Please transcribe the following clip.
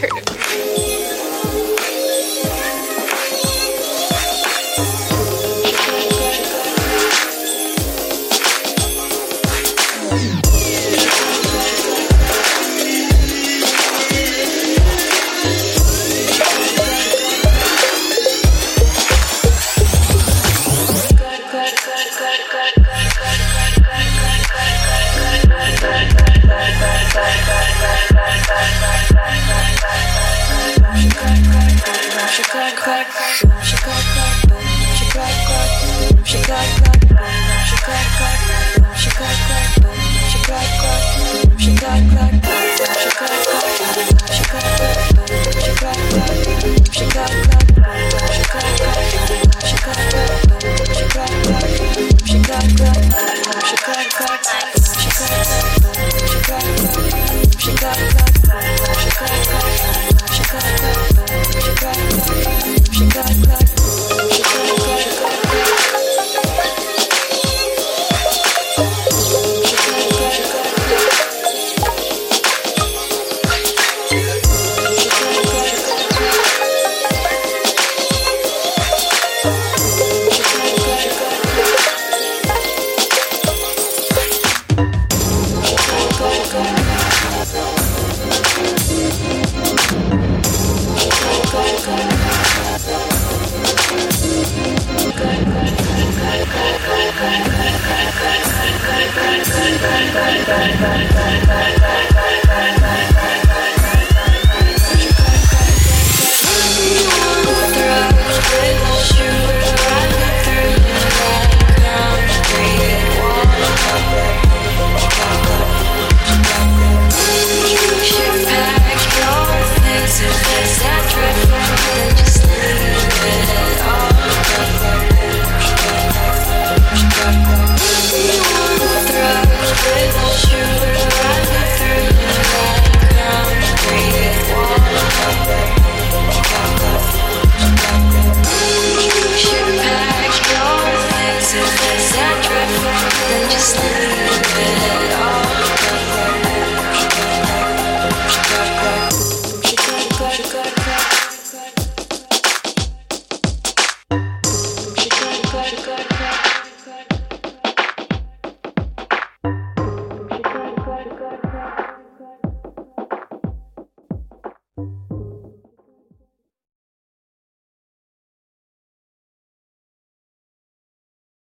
heard of me. She got Thank you.